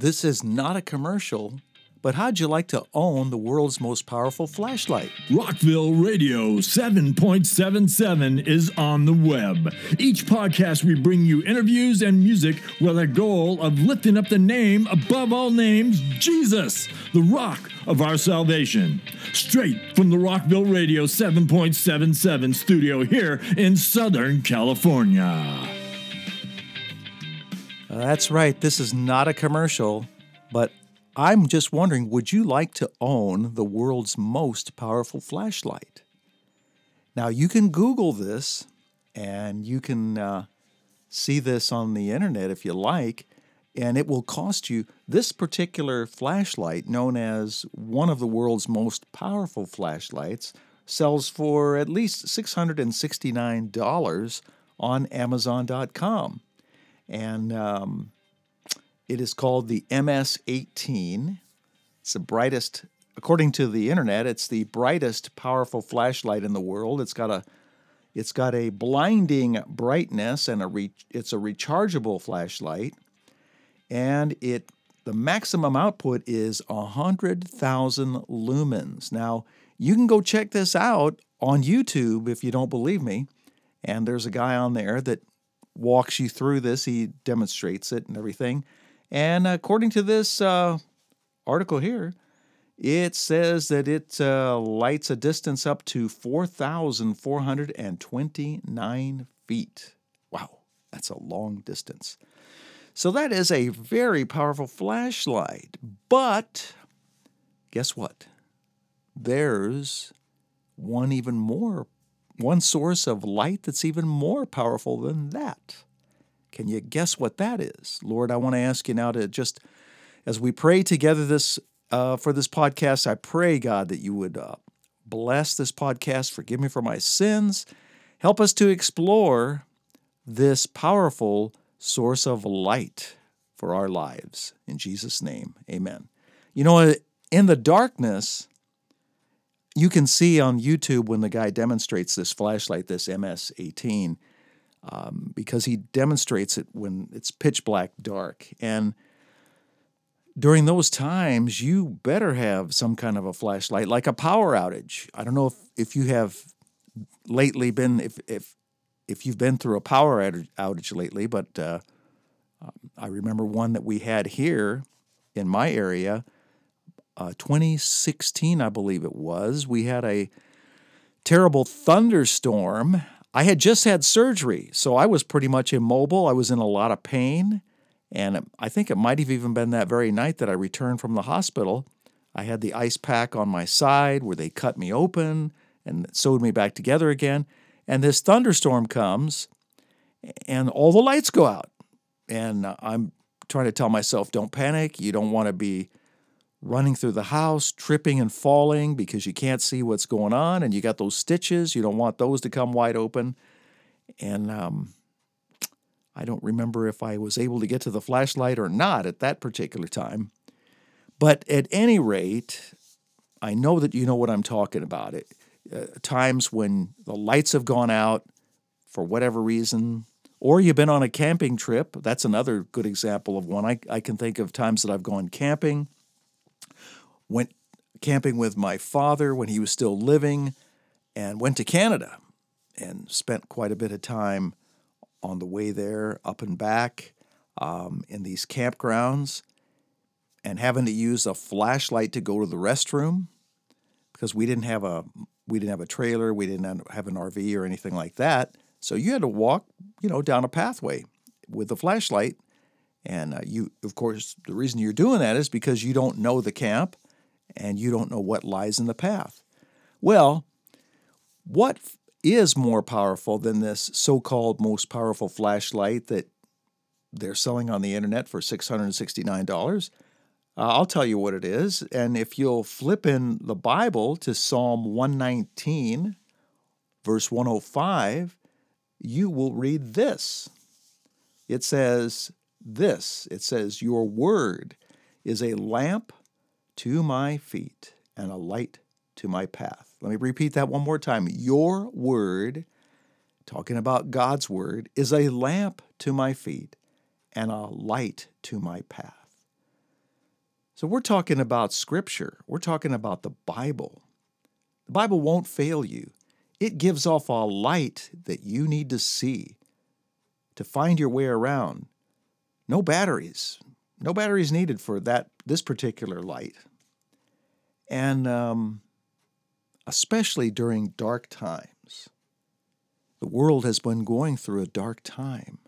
This is not a commercial, but how'd you like to own the world's most powerful flashlight? Rockville Radio 7.77 is on the web. Each podcast, we bring you interviews and music with a goal of lifting up the name above all names, Jesus, the rock of our salvation. Straight from the Rockville Radio 7.77 studio here in Southern California. That's right, this is not a commercial, but I'm just wondering would you like to own the world's most powerful flashlight? Now, you can Google this and you can uh, see this on the internet if you like, and it will cost you this particular flashlight, known as one of the world's most powerful flashlights, sells for at least $669 on Amazon.com. And um, it is called the MS-18. It's the brightest, according to the internet, it's the brightest powerful flashlight in the world. It's got a it's got a blinding brightness and a re, it's a rechargeable flashlight and it the maximum output is 100,000 lumens. Now, you can go check this out on YouTube if you don't believe me. And there's a guy on there that walks you through this. He demonstrates it and everything. And according to this uh, article here, it says that it uh, lights a distance up to 4,429 feet. Wow, that's a long distance. So that is a very powerful flashlight. But guess what? There's one even more, one source of light that's even more powerful than that. Can you guess what that is? Lord, I want to ask you now to just, as we pray together this uh, for this podcast, I pray, God, that you would uh, bless this podcast, forgive me for my sins, help us to explore this powerful source of light for our lives. In Jesus' name, amen. You know, in the darkness, you can see on YouTube when the guy demonstrates this flashlight, this MS 18, um, because he demonstrates it when it's pitch black dark. And during those times, you better have some kind of a flashlight, like a power outage. I don't know if, if you have lately been if if if you've been through a power outage lately, but uh, um, I remember one that we had here in my area, uh, 2016, I believe it was. We had a terrible thunderstorm I had just had surgery, so I was pretty much immobile. I was in a lot of pain. And I think it might have even been that very night that I returned from the hospital. I had the ice pack on my side where they cut me open and sewed me back together again. And this thunderstorm comes and all the lights go out. And I'm trying to tell myself, don't panic. You don't want to be running through the house, tripping and falling because you can't see what's going on, and you got those stitches. You don't want those to come wide open. And um, I don't remember if I was able to get to the flashlight or not at that particular time. But at any rate, I know that you know what I'm talking about. It uh, times when the lights have gone out for whatever reason, or you've been on a camping trip. That's another good example of one. I, I can think of times that I've gone camping went camping with my father when he was still living, and went to Canada and spent quite a bit of time on the way there, up and back um, in these campgrounds, and having to use a flashlight to go to the restroom because we didn't have a we didn't have a trailer, we didn't have an RV or anything like that. So you had to walk, you know, down a pathway with a flashlight. And uh, you, of course, the reason you're doing that is because you don't know the camp and you don't know what lies in the path. Well, what is more powerful than this so called most powerful flashlight that they're selling on the internet for $669? Uh, I'll tell you what it is. And if you'll flip in the Bible to Psalm 119, verse 105, you will read this. It says, This, it says, Your word is a lamp to my feet and a light to my path. Let me repeat that one more time. Your word, talking about God's word, is a lamp to my feet and a light to my path. So we're talking about Scripture, we're talking about the Bible. The Bible won't fail you. It gives off a light that you need to see to find your way around. No batteries, no batteries needed for that this particular light. And um, especially during dark times. The world has been going through a dark time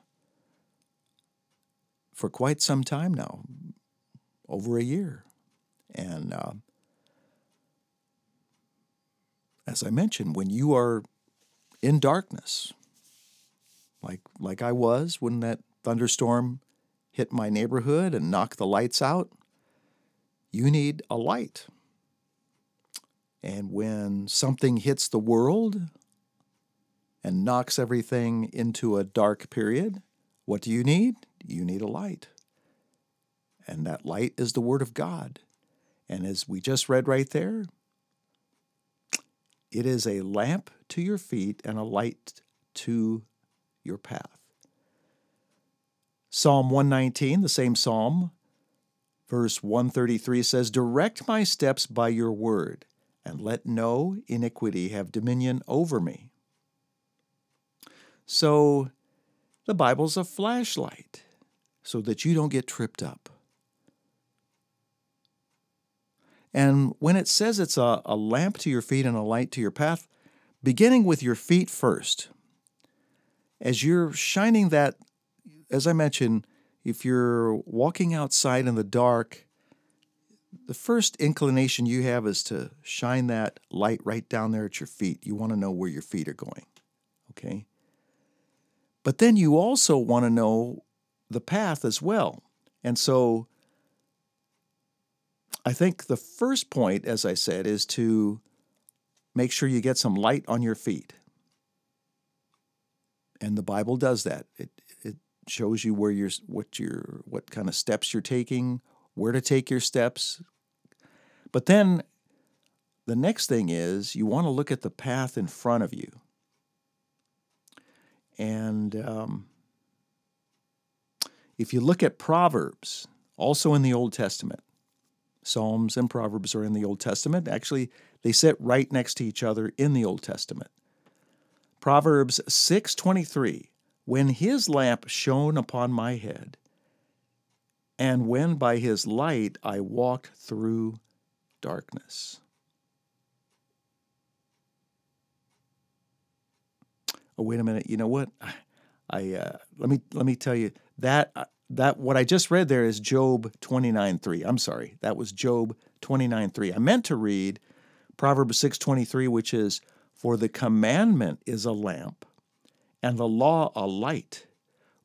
for quite some time now, over a year. And uh, as I mentioned, when you are in darkness, like like I was when that thunderstorm hit my neighborhood and knocked the lights out, you need a light. And when something hits the world and knocks everything into a dark period, what do you need? You need a light. And that light is the Word of God. And as we just read right there, it is a lamp to your feet and a light to your path. Psalm 119, the same psalm, verse 133 says, Direct my steps by your word, and let no iniquity have dominion over me. So, the Bible's a flashlight so that you don't get tripped up. And when it says it's a, a lamp to your feet and a light to your path, beginning with your feet first, as you're shining that, as I mentioned, if you're walking outside in the dark, the first inclination you have is to shine that light right down there at your feet. You want to know where your feet are going. Okay? But then you also want to know the path as well. And so I think the first point, as I said, is to make sure you get some light on your feet. And the Bible does that. It, it shows you where you're, what you're, what kind of steps you're taking, where to take your steps. But then the next thing is you want to look at the path in front of you. And um, if you look at Proverbs, also in the Old Testament, Psalms and Proverbs are in the Old Testament. Actually, they sit right next to each other in the Old Testament. Proverbs 6:23 When his lamp shone upon my head and when by his light I walked through darkness. Oh wait a minute, you know what? I uh, let me let me tell you that uh, that what I just read there is Job 29:3. I'm sorry. That was Job 29:3. I meant to read Proverbs 6:23 which is for the commandment is a lamp and the law a light.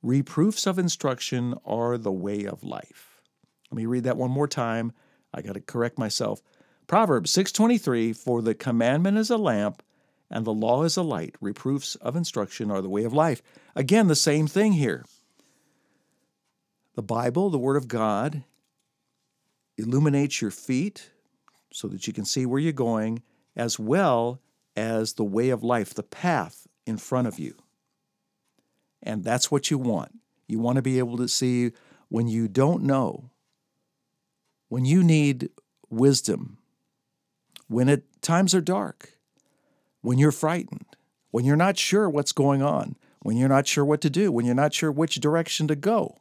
Reproofs of instruction are the way of life. Let me read that one more time. I got to correct myself. Proverbs 6:23 for the commandment is a lamp and the law is a light. Reproofs of instruction are the way of life. Again, the same thing here. The Bible, the Word of God, illuminates your feet so that you can see where you're going, as well as the way of life, the path in front of you. And that's what you want. You want to be able to see when you don't know, when you need wisdom, when it, times are dark, when you're frightened, when you're not sure what's going on, when you're not sure what to do, when you're not sure which direction to go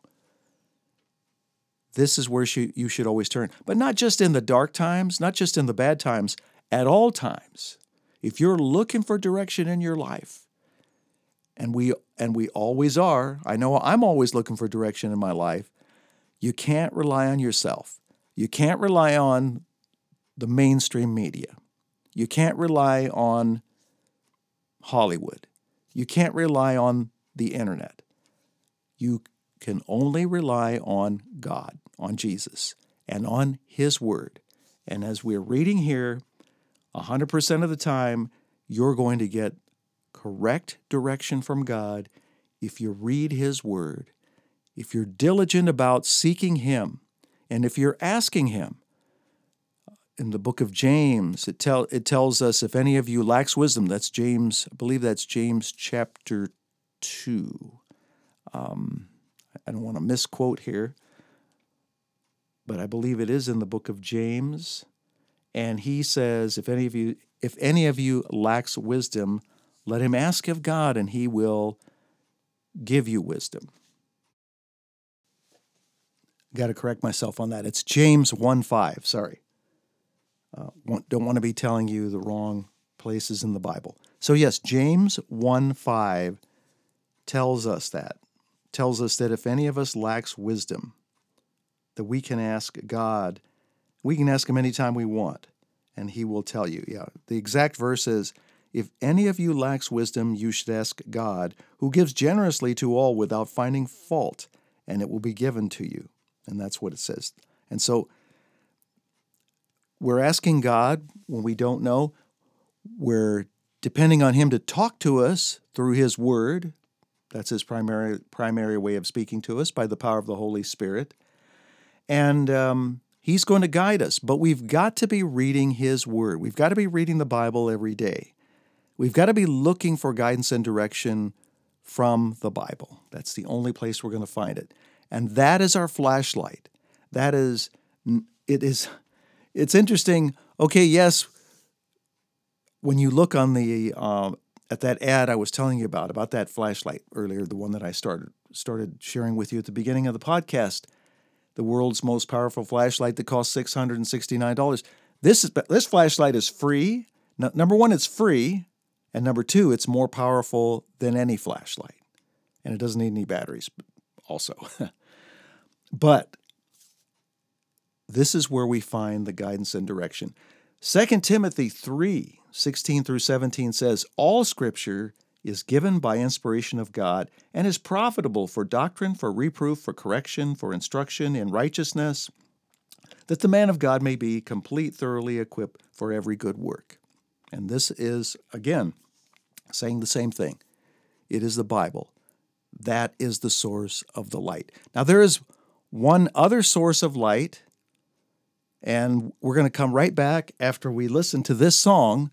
this is where you should always turn. But not just in the dark times, not just in the bad times, at all times. If you're looking for direction in your life, and we and we always are, I know I'm always looking for direction in my life, you can't rely on yourself. You can't rely on the mainstream media. You can't rely on Hollywood. You can't rely on the internet. You can only rely on God on Jesus and on His Word. And as we're reading here, 100% of the time, you're going to get correct direction from God if you read His Word, if you're diligent about seeking Him, and if you're asking Him. In the book of James, it, tell, it tells us if any of you lacks wisdom, that's James, I believe that's James chapter 2. Um, I don't want to misquote here. but I believe it is in the book of James. And he says, if any of you if any of you lacks wisdom, let him ask of God and he will give you wisdom. Got to correct myself on that. It's James 1 5. Sorry. Uh, don't want to be telling you the wrong places in the Bible. So, yes, James 1 5 tells us that. Tells us that if any of us lacks wisdom, that we can ask God. We can ask Him anytime we want, and He will tell you. Yeah, the exact verse is If any of you lacks wisdom, you should ask God, who gives generously to all without finding fault, and it will be given to you. And that's what it says. And so we're asking God when we don't know. We're depending on Him to talk to us through His Word. That's His primary primary way of speaking to us by the power of the Holy Spirit, and um, He's going to guide us. But we've got to be reading His Word. We've got to be reading the Bible every day. We've got to be looking for guidance and direction from the Bible. That's the only place we're going to find it. And that is our flashlight. That is, it is, it's interesting. Okay, yes, when you look on the, uh, at that ad I was telling you about, about that flashlight earlier, the one that I started, started sharing with you at the beginning of the podcast, the world's most powerful flashlight that costs $669. This, is, this flashlight is free. No, number one, it's free. And number two, it's more powerful than any flashlight. And it doesn't need any batteries also. but this is where we find the guidance and direction. 2 Timothy 3 16 through 17 says, All scripture is given by inspiration of God and is profitable for doctrine, for reproof, for correction, for instruction in righteousness, that the man of God may be complete, thoroughly equipped for every good work. And this is, again, saying the same thing. It is the Bible. That is the source of the light. Now, there is one other source of light, and we're going to come right back after we listen to this song.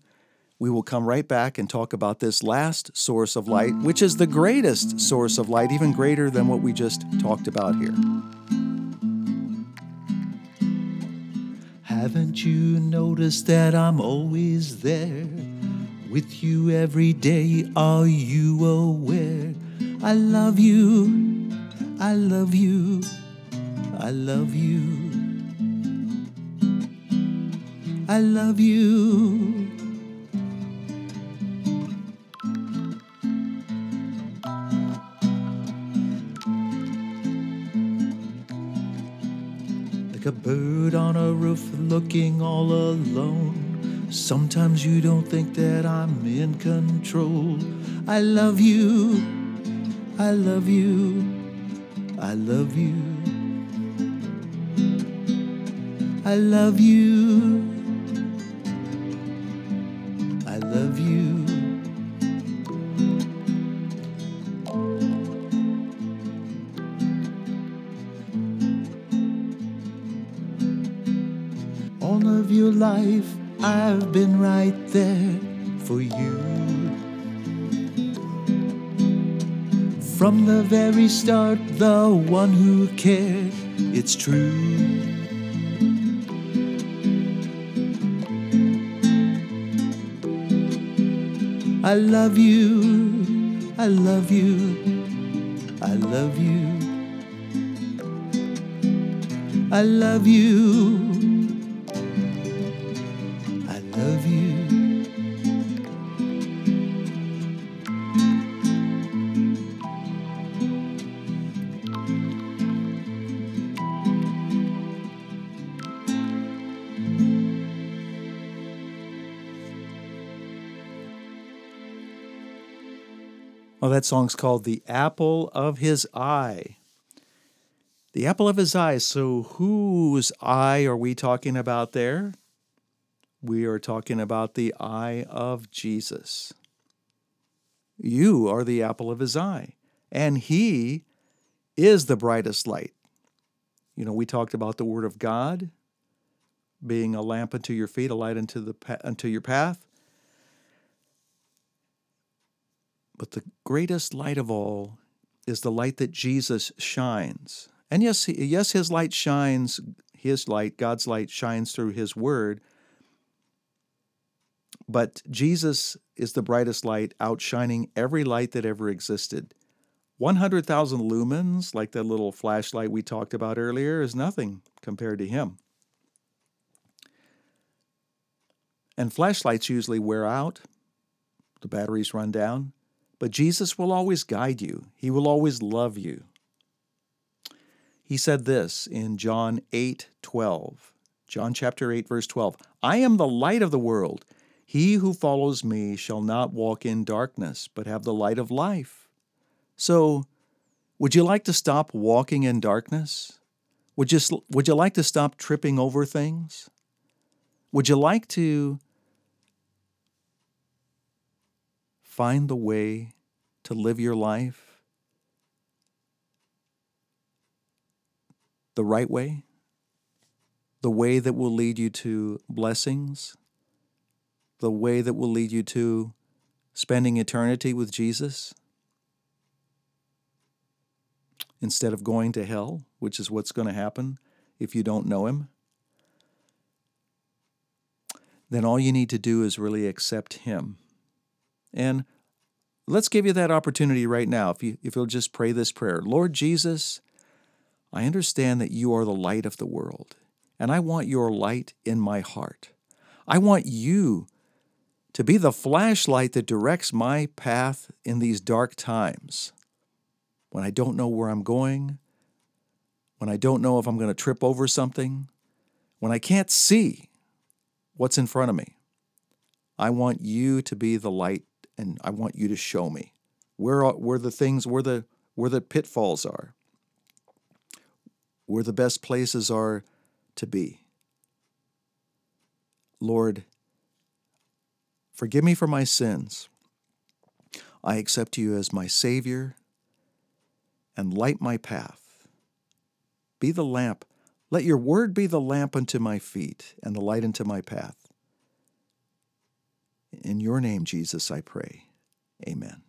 We will come right back and talk about this last source of light, which is the greatest source of light, even greater than what we just talked about here. Haven't you noticed that I'm always there? With you every day, are you aware? I love you, I love you, I love you. I love you. Like a bird on a roof looking all alone. Sometimes you don't think that I'm in control. I love you. I love you. I love you. I love you. I've been right there for you. From the very start, the one who cared, it's true. I love you, I love you, I love you. I love you, that song's called The Apple of His Eye. The apple of his eye. So, whose eye are we talking about there? We are talking about the eye of Jesus. You are the apple of his eye, and he is the brightest light. You know, we talked about the Word of God being a lamp unto your feet, a light unto, the, unto your path. But the greatest light of all is the light that Jesus shines. And yes, yes, his light shines, His light, God's light, shines through His Word. But Jesus is the brightest light, outshining every light that ever existed. 100,000 lumens, like that little flashlight we talked about earlier, is nothing compared to Him. And flashlights usually wear out, the batteries run down, but Jesus will always guide you, He will always love you. He said this in John 8 12. John chapter 8, verse 12 I am the light of the world. He who follows me shall not walk in darkness, but have the light of life. So, would you like to stop walking in darkness? Would you, would you like to stop tripping over things? Would you like to find the way to live your life the right way? The way that will lead you to blessings? The way that will lead you to spending eternity with Jesus? Instead of going to hell, which is what's going to happen if you don't know Him? then all you need to do is really accept Him. And let's give you that opportunity right now. If, you, if you'll just pray this prayer Lord Jesus, I understand that you are the light of the world, and I want your light in my heart. I want you to be the flashlight that directs my path in these dark times when I don't know where I'm going, when I don't know if I'm going to trip over something, when I can't see what's in front of me. I want you to be the light and I want you to show me where where the things where the where the pitfalls are. Where the best places are to be. Lord, forgive me for my sins. I accept you as my Savior and light my path. Be the lamp let your word be the lamp unto my feet and the light unto my path. In your name, Jesus, I pray. Amen.